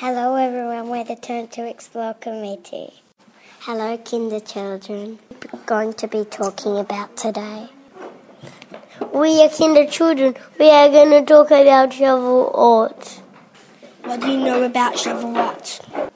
Hello everyone, we're the Turn to Explore committee. Hello kinder children. We're going to be talking about today. We are kinder children. We are going to talk about Shavuot. What do you know about Shavuot?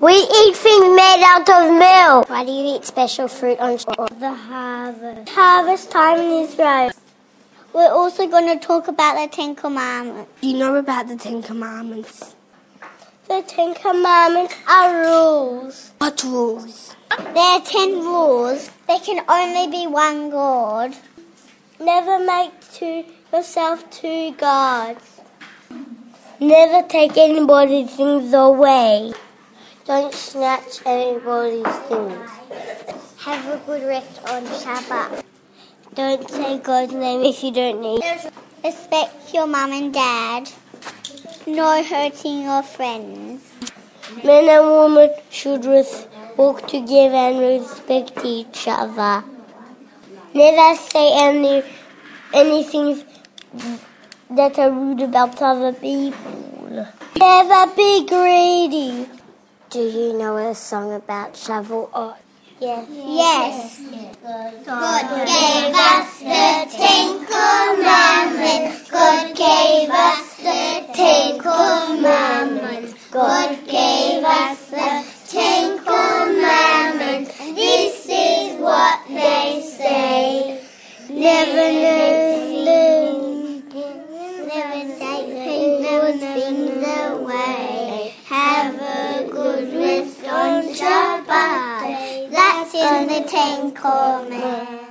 We eat things made out of milk. Why do you eat special fruit on the harvest? Harvest time in Israel. We're also going to talk about the Ten Commandments. Do you know about the Ten Commandments? The Ten Commandments are rules. What rules? There are ten rules. There can only be one God. Never make to yourself two gods. Never take anybody's things away. Don't snatch anybody's things. Have a good rest on Shabbat. Don't say God's name if you don't need. Respect your mum and dad. No hurting your friends. Men and women should walk together and respect each other. Never say any anything that are rude about other people. Never be greedy. Do you know a song about Shavuot? Yes. Yes. God gave us never take those things away. Have a good rest on Shabbat. That's in the Ten Commandments.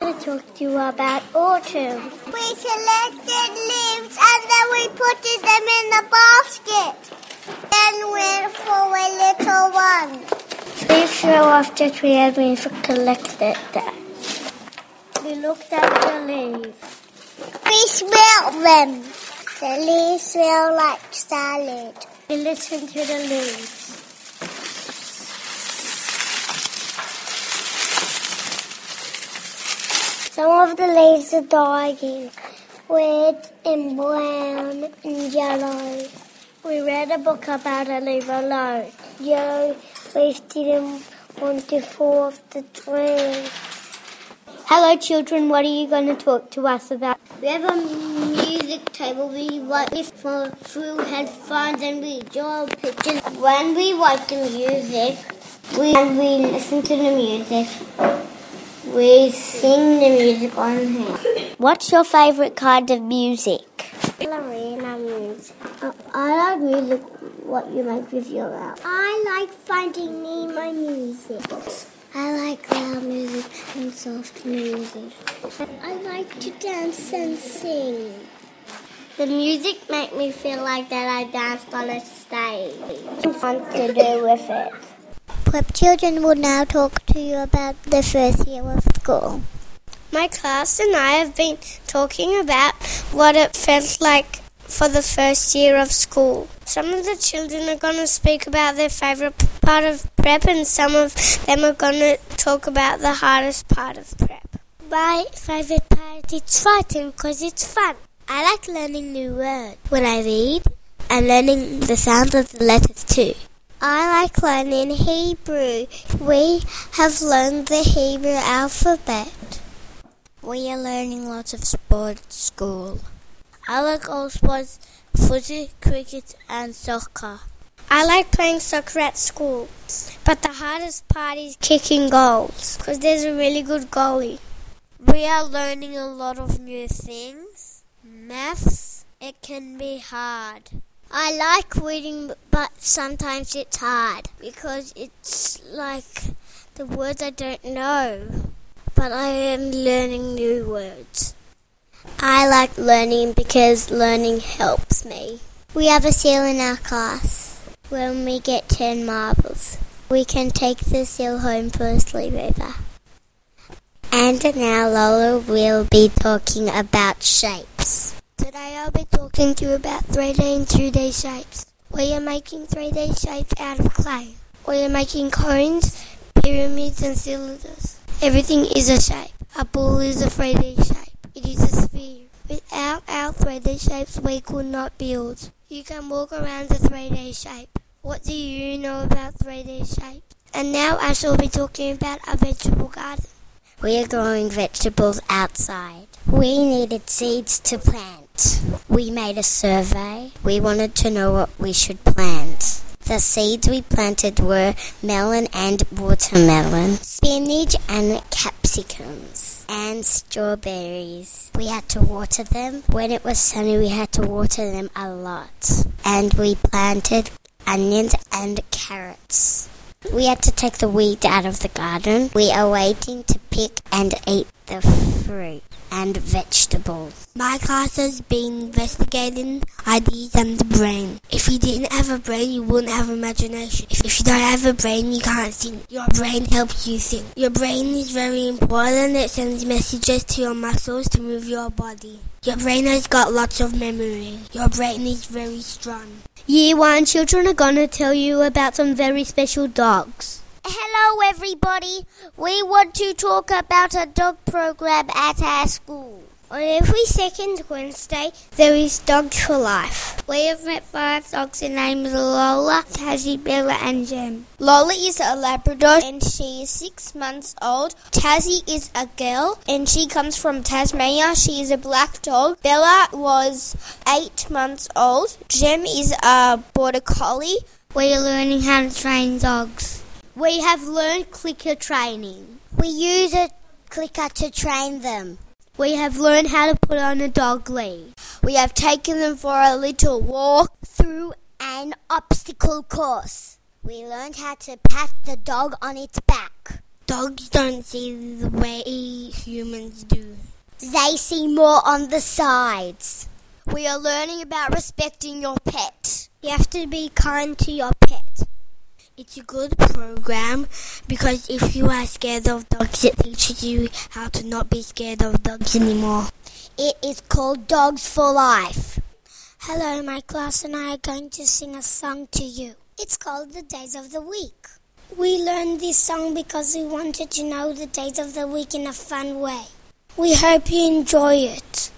I'm going to talk to you about autumn. We collected leaves and then we put them in the basket. Then went for a little one. We threw off that we had been collected them. We looked at the leaves. We smell them. The leaves smell like salad. We listen to the leaves. Some of the leaves are dying. Red and brown and yellow. We read a book about a leaf alone. Yellow leaves didn't want to fall off the tree. Hello, children. What are you going to talk to us about? We have a music table. We write this for through headphones and we draw pictures. When we watch the music, we and we listen to the music. We sing the music on here. What's your favourite kind of music? Lorena music. Uh, I like music. What you make with your mouth. I like finding me my music. I like loud music and soft music. I like to dance and sing. The music make me feel like that I danced on a stage. Fun to do with it. Prep children will now talk to you about the first year of school. My class and I have been talking about what it felt like for the first year of school. Some of the children are going to speak about their favourite part of prep, and some of them are going to talk about the hardest part of prep. My favourite part is writing because it's fun. I like learning new words when I read and learning the sounds of the letters too. I like learning Hebrew. We have learned the Hebrew alphabet. We are learning lots of sports at school. I like all sports, footy, cricket and soccer. I like playing soccer at school, but the hardest part is kicking goals because there's a really good goalie. We are learning a lot of new things. Maths, it can be hard. I like reading, but sometimes it's hard because it's like the words I don't know, but I am learning new words. I like learning because learning helps me. We have a seal in our class. When we get 10 marbles, we can take the seal home for a sleepover. And now Lola will be talking about shapes. Today I'll be talking to you about 3D and 2D shapes. We are making 3D shapes out of clay. We are making cones, pyramids and cylinders. Everything is a shape. A ball is a 3D shape. It is a sphere. Without our 3D shapes we could not build. You can walk around the 3D shape. What do you know about 3D shapes? And now I shall be talking about a vegetable garden. We are growing vegetables outside. We needed seeds to plant. We made a survey. We wanted to know what we should plant. The seeds we planted were melon and watermelon, spinach and capsicums, and strawberries. We had to water them. When it was sunny, we had to water them a lot. And we planted onions and carrots. We had to take the weeds out of the garden. We are waiting to pick and eat the fruit and vegetables. My class has been investigating ideas and the brain. If you didn't have a brain, you wouldn't have imagination. If, if you don't have a brain, you can't think. Your brain helps you think. Your brain is very important. It sends messages to your muscles to move your body. Your brain has got lots of memory. Your brain is very strong. Year 1 children are going to tell you about some very special dogs. Hello, everybody. We want to talk about a dog program at our school. On every second Wednesday, there is Dogs for Life. We have met five dogs. Are Lola, Tazzy, Bella, and Jem. Lola is a Labrador and she is six months old. Tazzy is a girl and she comes from Tasmania. She is a black dog. Bella was eight months old. Jem is a border collie. We are learning how to train dogs. We have learned clicker training. We use a clicker to train them. We have learned how to put on a dog lead. We have taken them for a little walk through an obstacle course. We learned how to pat the dog on its back. Dogs don't see the way humans do. They see more on the sides. We are learning about respecting your pet. You have to be kind to your. It's a good program because if you are scared of dogs, it teaches you how to not be scared of dogs anymore. It is called Dogs for Life. Hello, my class and I are going to sing a song to you. It's called The Days of the Week. We learned this song because we wanted to know the days of the week in a fun way. We hope you enjoy it.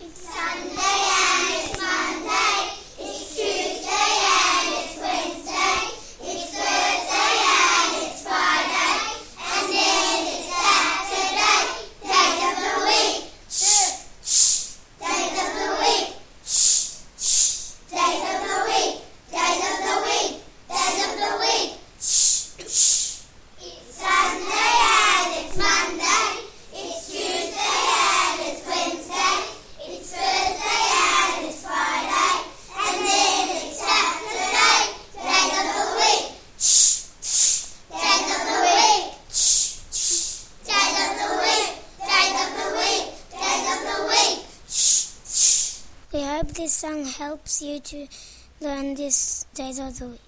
It's Sunday hope this song helps you to learn these days of the week.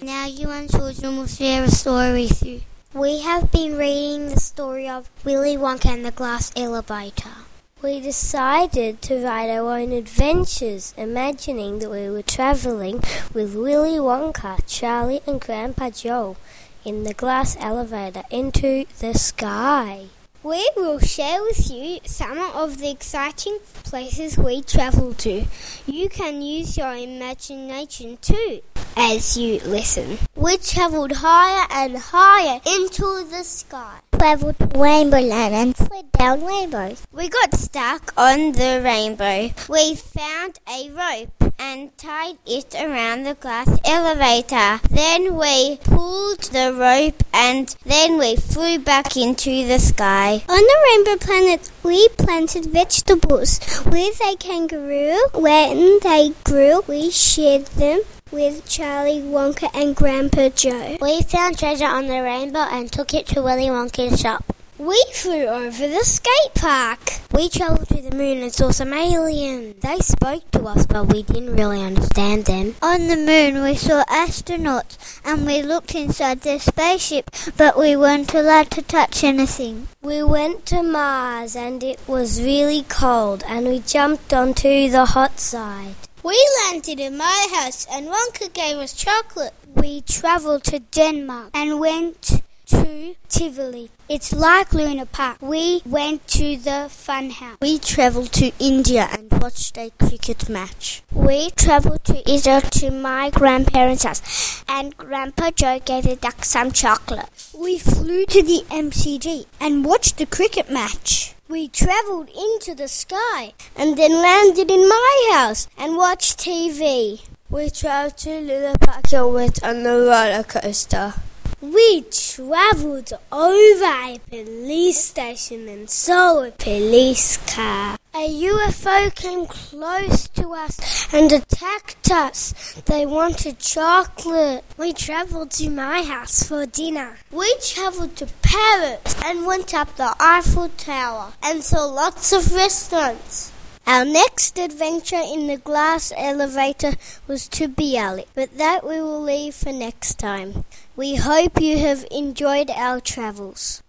Now you and children will share a story with you. We have been reading the story of Willy Wonka and the Glass Elevator. We decided to write our own adventures, imagining that we were travelling with Willy Wonka, Charlie, and Grandpa Joe in the glass elevator into the sky. We will share with you some of the exciting places we travel to. You can use your imagination too as you listen. We travelled higher and higher into the sky. Traveled to Rainbow Land and slid down rainbows. We got stuck on the rainbow. We found a rope and tied it around the glass elevator. Then we pulled the rope and then we flew back into the sky. On the rainbow planet, we planted vegetables with a kangaroo. When they grew, we shared them with Charlie Wonka and Grandpa Joe. We found treasure on the rainbow and took it to Willy Wonka's shop. We flew over the skate park. We travelled to the moon and saw some aliens. They spoke to us, but we didn't really understand them. On the moon, we saw astronauts and we looked inside their spaceship, but we weren't allowed to touch anything. We went to Mars and it was really cold, and we jumped onto the hot side. We landed in my house and Wonka gave us chocolate. We travelled to Denmark and went to Tivoli. It's like Luna Park. We went to the fun house. We travelled to India and watched a cricket match. We travelled to Israel to my grandparents' house, and Grandpa Joe gave the duck some chocolate. We flew to the MCG and watched the cricket match. We travelled into the sky and then landed in my house and watched TV. We travelled to Luna Park and went on the roller coaster. We travelled over a police station and saw a police car. A UFO came close to us and attacked us. They wanted chocolate. We travelled to my house for dinner. We travelled to Paris and went up the Eiffel Tower and saw lots of restaurants. Our next adventure in the glass elevator was to Bialik, but that we will leave for next time. We hope you have enjoyed our travels.